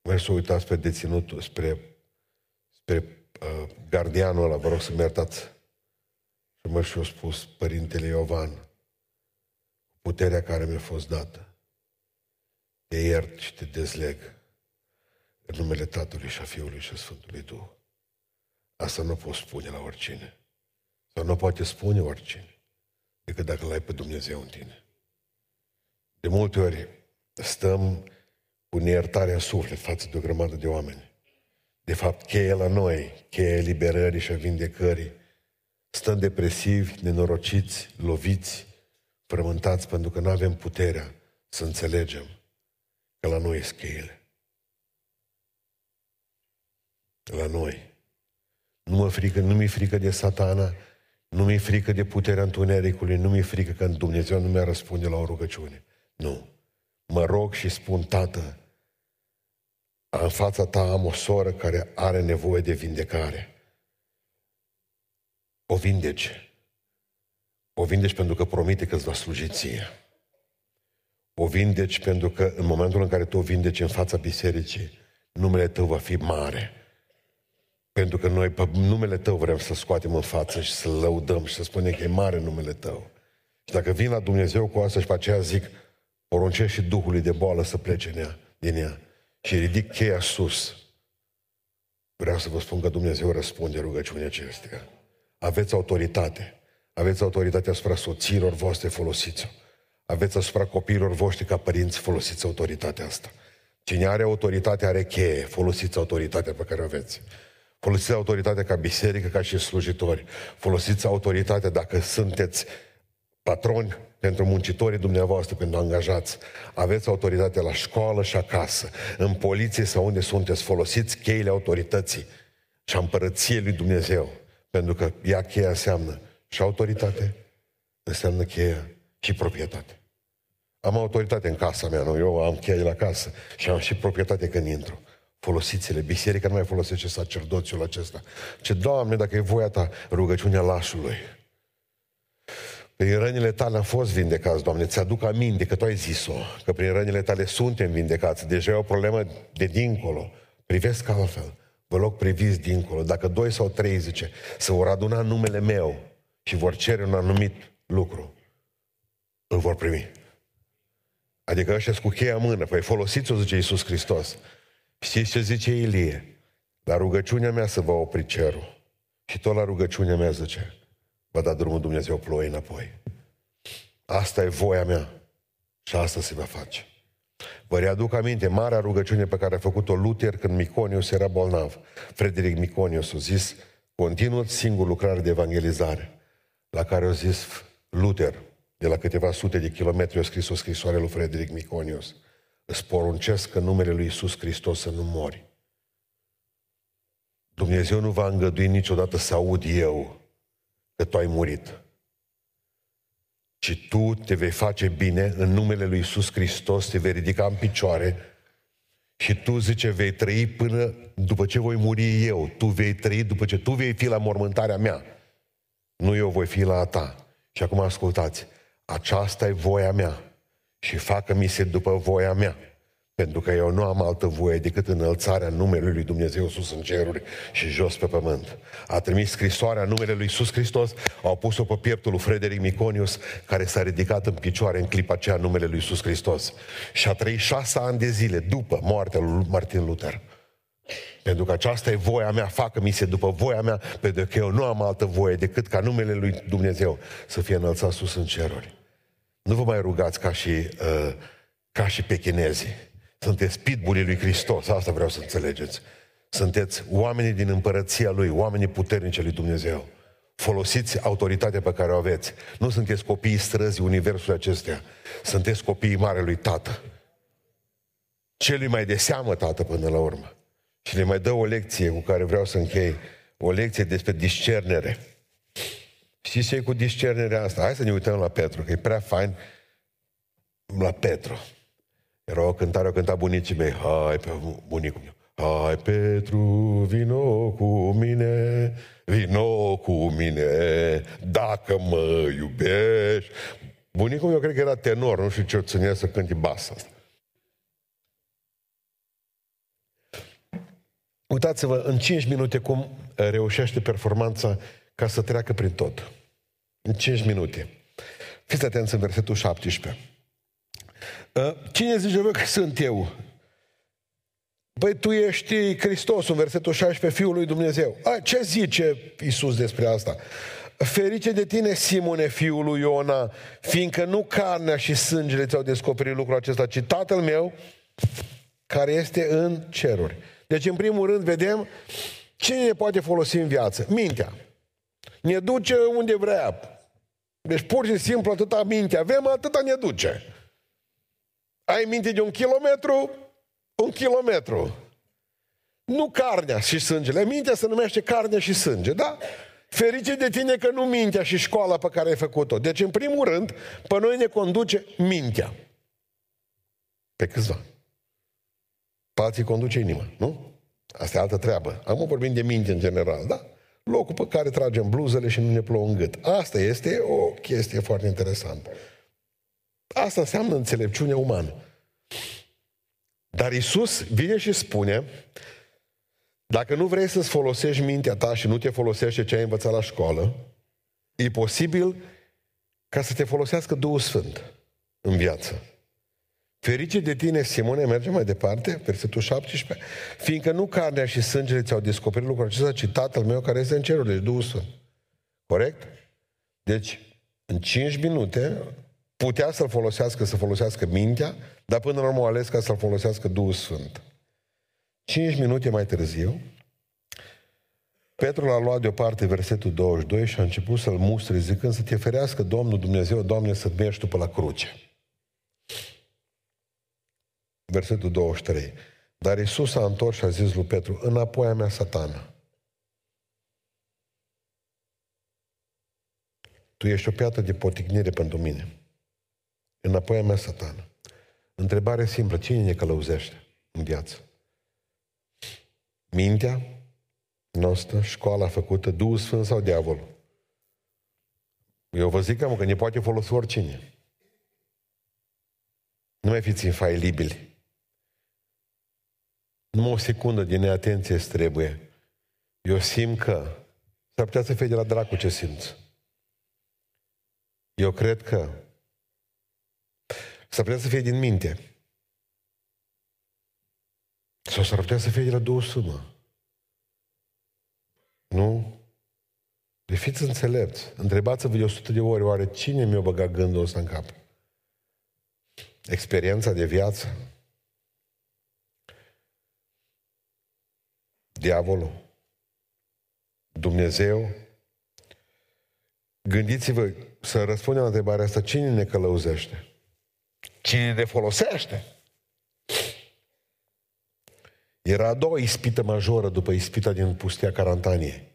Mers să uitat spre deținutul, spre, spre uh, gardianul ăla, vă rog să-mi iertați. Și mă și-a spus Părintele Iovan, puterea care mi-a fost dată, te iert și te dezleg în numele Tatălui și a Fiului și a Sfântului Duh. Asta nu pot spune la oricine. Sau nu poate spune oricine, decât dacă l-ai pe Dumnezeu în tine. De multe ori stăm cu neiertarea în suflet față de o grămadă de oameni. De fapt, cheia la noi, cheia eliberării și a vindecării, stăm depresivi, nenorociți, loviți, frământați pentru că nu avem puterea să înțelegem că la noi sunt cheile. La noi. Nu mă frică, nu mi-e frică de satana, nu mi-e frică de puterea întunericului, nu mi-e frică că Dumnezeu nu mi-a răspunde la o rugăciune. Nu. Mă rog și spun, Tată, în fața ta am o soră care are nevoie de vindecare. O vindeci. O vindeci pentru că promite că îți va sluji ție. O vindeci pentru că în momentul în care tu o vindeci în fața bisericii, numele tău va fi mare. Pentru că noi pe numele tău vrem să scoatem în față și să lăudăm și să spunem că e mare numele tău. Și dacă vin la Dumnezeu cu asta și pe aceea zic, poruncește și Duhului de boală să plece în ea, din ea și ridic cheia sus, vreau să vă spun că Dumnezeu răspunde rugăciunea acestea. Aveți autoritate. Aveți autoritate asupra soților voastre, folosiți-o. Aveți asupra copiilor voștri ca părinți, folosiți autoritatea asta. Cine are autoritate are cheie, folosiți autoritatea pe care o aveți. Folosiți autoritatea ca biserică, ca și slujitori. Folosiți autoritatea dacă sunteți patroni pentru muncitorii dumneavoastră, pentru angajați. Aveți autoritate la școală și acasă, în poliție sau unde sunteți. Folosiți cheile autorității și a împărăției lui Dumnezeu. Pentru că ea cheia înseamnă și autoritate, înseamnă cheia și proprietate. Am autoritate în casa mea, nu? Eu am cheia de la casă și am și proprietate când intru. Folosiți-le. Biserica nu mai folosește sacerdoțiul acesta. Ce, Doamne, dacă e voia ta, rugăciunea lașului. Prin rănile tale am fost vindecați, Doamne. Ți-aduc aminte că Tu ai zis-o, că prin rănile tale suntem vindecați. Deja e o problemă de dincolo. Privesc altfel. Vă rog, priviți dincolo. Dacă doi sau trei, zice, să vor aduna numele meu și vor cere un anumit lucru, îl vor primi. Adică ăștia cu cheia în mână. Păi folosiți-o, zice Iisus Hristos. Știți ce zice Ilie? La rugăciunea mea să vă opri cerul. Și tot la rugăciunea mea zice, va da drumul Dumnezeu ploi înapoi. Asta e voia mea și asta se va face. Vă readuc aminte, marea rugăciune pe care a făcut-o Luther când Miconius era bolnav. Frederic Miconius a zis, continuă singur lucrare de evangelizare, la care a zis Luther, de la câteva sute de kilometri, a scris o scrisoare lui Frederic Miconius. Îți poruncesc în numele lui Isus Hristos să nu mori. Dumnezeu nu va îngădui niciodată să aud eu că tu ai murit. Și tu te vei face bine în numele lui Isus Hristos, te vei ridica în picioare și tu, zice, vei trăi până după ce voi muri eu. Tu vei trăi după ce tu vei fi la mormântarea mea. Nu eu voi fi la a ta. Și acum ascultați, aceasta e voia mea și facă-mi se după voia mea. Pentru că eu nu am altă voie decât înălțarea numelui lui Dumnezeu sus în ceruri și jos pe pământ. A trimis scrisoarea numele lui Iisus Hristos, au pus-o pe pieptul lui Frederic Miconius, care s-a ridicat în picioare în clipa aceea numele lui Iisus Hristos. Și a trăit șase ani de zile după moartea lui Martin Luther. Pentru că aceasta e voia mea, facă-mi se după voia mea, pentru că eu nu am altă voie decât ca numele lui Dumnezeu să fie înălțat sus în ceruri. Nu vă mai rugați ca și, uh, ca și pechinezii sunteți pitbulii lui Hristos, asta vreau să înțelegeți. Sunteți oamenii din împărăția Lui, oamenii puternici lui Dumnezeu. Folosiți autoritatea pe care o aveți. Nu sunteți copiii străzii universului acestea. Sunteți copiii Marelui Tată. Celui mai de seamă Tată până la urmă. Și ne mai dă o lecție cu care vreau să închei. O lecție despre discernere. Știți ce e cu discernerea asta? Hai să ne uităm la Petru, că e prea fain la Petru. Era o cântare, o cânta bunicii mei, hai pe bunicul meu, Hai, Petru, vino cu mine, vino cu mine, dacă mă iubești. Bunicul meu cred că era tenor, nu știu ce o ținea să cânti basa asta. Uitați-vă în 5 minute cum reușește performanța ca să treacă prin tot. În 5 minute. Fiți atenți în versetul 17. Ă, cine zice vă că sunt eu? Păi tu ești Hristos, în versetul 16, Fiul lui Dumnezeu. A, ce zice Isus despre asta? Ferice de tine, Simone, fiul lui Iona, fiindcă nu carnea și sângele ți-au descoperit lucrul acesta, ci Tatăl meu care este în ceruri. Deci, în primul rând, vedem cine ne poate folosi în viață. Mintea. Ne duce unde vrea. Deci, pur și simplu, atâta minte avem, atâta ne duce. Ai minte de un kilometru, un kilometru. Nu carnea și sângele. Mintea se numește carnea și sânge, da? Ferice de tine că nu mintea și școala pe care ai făcut-o. Deci, în primul rând, pe noi ne conduce mintea. Pe câțiva. Pe alții conduce inima, nu? Asta e altă treabă. Am vorbim de minte în general, da? Locul pe care tragem bluzele și nu ne plouă în gât. Asta este o chestie foarte interesantă. Asta înseamnă înțelepciune umană. Dar Isus vine și spune, dacă nu vrei să-ți folosești mintea ta și nu te folosește ce ai învățat la școală, e posibil ca să te folosească Duhul Sfânt în viață. Ferice de tine, Simone, merge mai departe, versetul 17, fiindcă nu carnea și sângele ți-au descoperit lucrul acesta, ci Tatăl meu care este în cerul, deci Duhul Sfânt. Corect? Deci, în 5 minute, putea să-l folosească, să folosească mintea, dar până la urmă a ales ca să-l folosească Duhul Sfânt. 5 minute mai târziu, Petru l-a luat deoparte versetul 22 și a început să-l mustre zicând să te ferească Domnul Dumnezeu, Doamne, să mergi tu pe la cruce. Versetul 23. Dar Isus a întors și a zis lui Petru, înapoi a mea satana. Tu ești o piatră de poticnire pentru mine. Înapoi a mea satana. Întrebare simplă, cine ne călăuzește în viață? Mintea noastră, școala făcută, Duhul Sfânt sau diavolul? Eu vă zic că ne poate folosi oricine. Nu mai fiți infailibili. Numai o secundă de neatenție îți trebuie. Eu simt că s-ar putea să fie de la dracu ce simți. Eu cred că s-ar putea să fie din minte. Sau s-ar putea să fie de la două sumă. Nu? De fiți înțelepți. Întrebați-vă de 100 de ori, oare cine mi-a băgat gândul ăsta în cap? Experiența de viață? Diavolul, Dumnezeu. Gândiți-vă să răspundem la întrebarea asta, cine ne călăuzește? Cine ne folosește? Era a doua ispită majoră după ispita din pustia Carantaniei.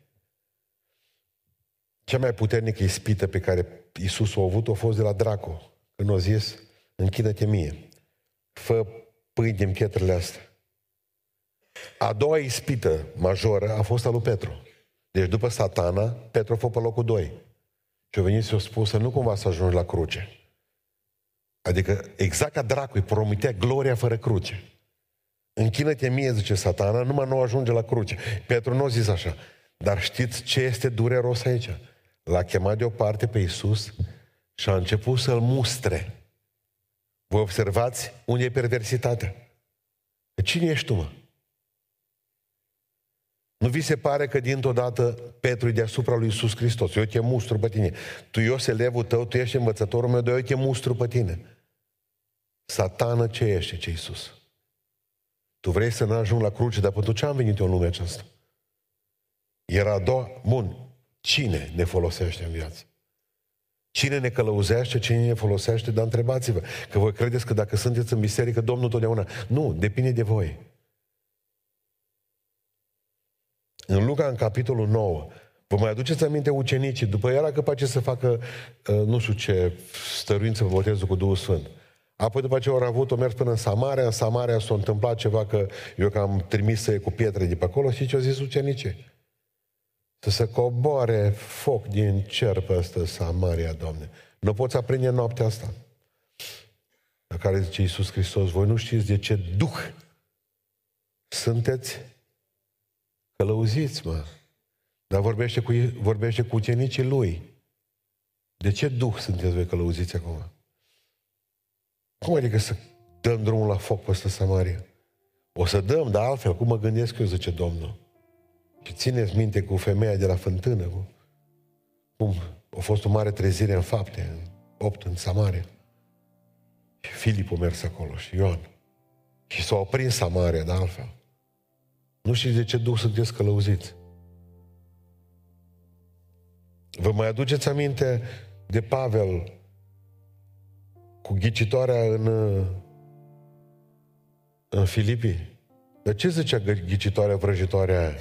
Cea mai puternică ispită pe care Isus a avut a fost de la Draco, când a zis, închidă-te mie, fă pâini din pietrele astea. A doua ispită majoră a fost a lui Petru. Deci după satana, Petru a fost pe locul 2. Și a venit și a spus să nu cumva să ajungi la cruce. Adică exact ca dracu îi promitea gloria fără cruce. Închină-te mie, zice satana, numai nu ajunge la cruce. Petru nu a zis așa. Dar știți ce este dureros aici? L-a chemat deoparte pe Iisus și a început să-l mustre. Vă observați unde e perversitatea. Cine ești tu, mă? Nu vi se pare că dintr-o dată Petru e deasupra lui Iisus Hristos? Eu te mustru pe tine. Tu, eu elevul tău, tu ești învățătorul meu, dar eu te mustru pe tine. Satană ce ești, ce Iisus? Tu vrei să nu ajung la cruce, dar pentru ce am venit eu în lumea aceasta? Era a doua... Bun. Cine ne folosește în viață? Cine ne călăuzește, cine ne folosește? Dar întrebați-vă, că voi credeți că dacă sunteți în biserică, Domnul totdeauna... Nu, depinde de voi. În Luca, în capitolul 9, vă mai aduceți aminte ucenicii, după era capace să facă, uh, nu știu ce, stăruință pe botezul cu Duhul Sfânt. Apoi după ce au avut, o mers până în Samaria, în Samaria s-a întâmplat ceva că eu că am trimis să cu pietre de pe acolo și ce au zis ucenicii? Să se coboare foc din cer peste Samaria, Doamne. Nu poți aprinde noaptea asta. La care zice Iisus Hristos, voi nu știți de ce duh sunteți călăuziți, mă. Dar vorbește cu, vorbește cu ucenicii lui. De ce duh sunteți voi călăuziți acum? Cum adică să dăm drumul la foc peste Samaria? O să dăm, dar altfel, cum mă gândesc eu, zice Domnul. Și țineți minte cu femeia de la fântână, cu, cum a fost o mare trezire în fapte, în opt în Samaria. Și Filip a mers acolo și Ioan. Și s-a oprit Samaria, de altfel. Nu știți de ce Duh sunteți călăuziți. Vă mai aduceți aminte de Pavel cu ghicitoarea în, în Filipii? De ce zicea ghicitoarea vrăjitoarea aia?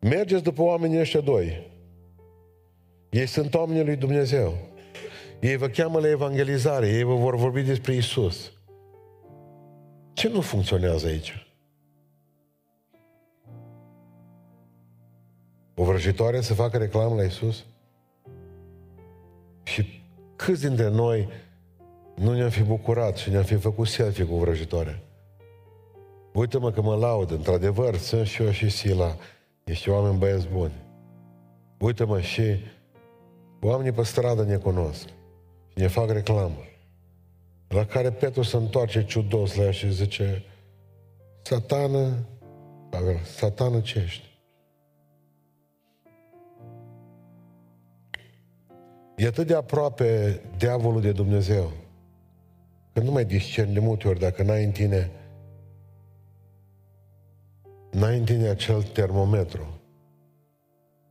Mergeți după oamenii ăștia doi. Ei sunt oamenii lui Dumnezeu. Ei vă cheamă la evangelizare, ei vă vor vorbi despre Isus. Ce nu funcționează aici? O vrăjitoare să facă reclamă la Isus? Și câți dintre noi nu ne-am fi bucurat și ne-am fi făcut selfie cu vrăjitoare? Uite-mă că mă laud, într-adevăr, sunt și eu și Sila, ești oameni băieți buni. Uite-mă și oamenii pe stradă ne cunosc și ne fac reclamă. La care Petru se întoarce ciudos la ea și zice, satană, Pavel, satană ce ești? E atât de aproape diavolul de Dumnezeu, că nu mai discerni de multe ori dacă n-ai în tine n-ai în tine acel termometru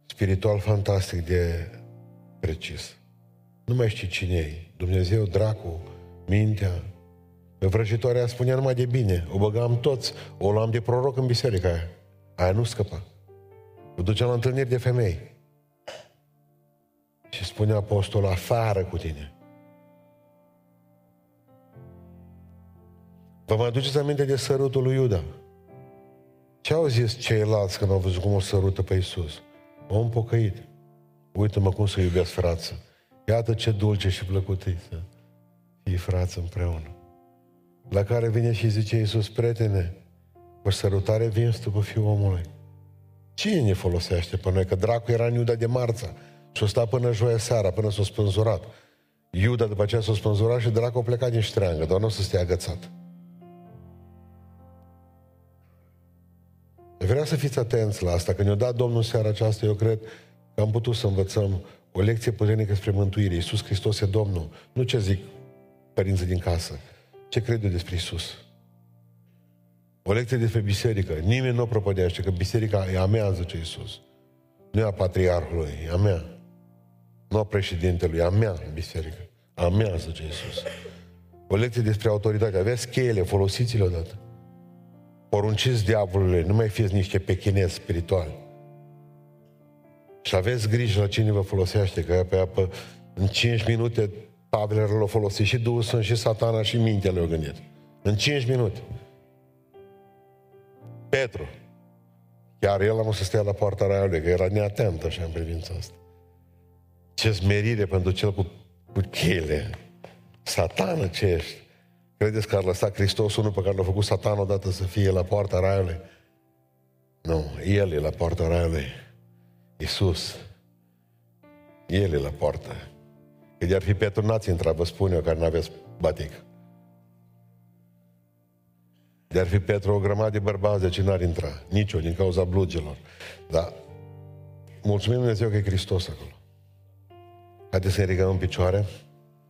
spiritual fantastic de precis. Nu mai știi cine e. Dumnezeu, dracu, mintea. Pe vrăjitoarea spunea numai de bine. O băgam toți. O luam de proroc în biserica aia. Aia nu scăpa. O duceam la întâlniri de femei. Și spune apostolul, afară cu tine. Vă mai aduceți aminte de sărutul lui Iuda? Ce au zis ceilalți când au văzut cum o sărută pe Iisus? Om pocăit. Uită-mă cum să iubesc frață. Iată ce dulce și plăcut e să fii frață împreună. La care vine și zice Iisus, prietene, cu sărutare vin cu fiul omului. Cine ne folosește pe noi? Că dracu era în Iuda de marța. Și-o sta până joia seara, până s-a spânzurat. Iuda după aceea s-a spânzurat și dracu a plecat din ștreangă, doar nu o să stea agățat. Vreau să fiți atenți la asta. Când ne-a dat Domnul seara aceasta, eu cred că am putut să învățăm o lecție puternică spre mântuire. Iisus Hristos e Domnul. Nu ce zic părinții din casă. Ce crede despre Iisus? O lecție despre biserică. Nimeni nu o propădește, că biserica e a mea, zice Iisus. Nu e a patriarhului, e a mea. Nu a președintelui, e a mea în biserică. A mea, zice Iisus. O lecție despre autoritate. Aveți cheile, folosiți-le odată. Porunciți diavolului, nu mai fiți niște pechinezi spirituali. Și aveți grijă la cine vă folosește, că pe apă, în 5 minute Pavel l-a folosit și Duhul Sfânt și satana și mintea le-a gândit. În 5 minute. Petru. Chiar el am să stea la poarta raiului, că era neatent așa în privința asta. Ce smerire pentru cel cu, cu chele. Satană ce ești. Credeți că ar lăsa Hristos unul pe care l-a făcut satanul odată să fie la poarta raiului? Nu, el e la poarta raiului. Iisus. El e la poartă. Că de-ar fi Petru, n-ați intrat, vă spun eu, care n-aveți batic. De-ar fi Petru o grămadă de bărbați, de ce n-ar intra? Nici din cauza blugelor. Dar mulțumim Dumnezeu că e Hristos acolo. Haideți să ne ridicăm în picioare.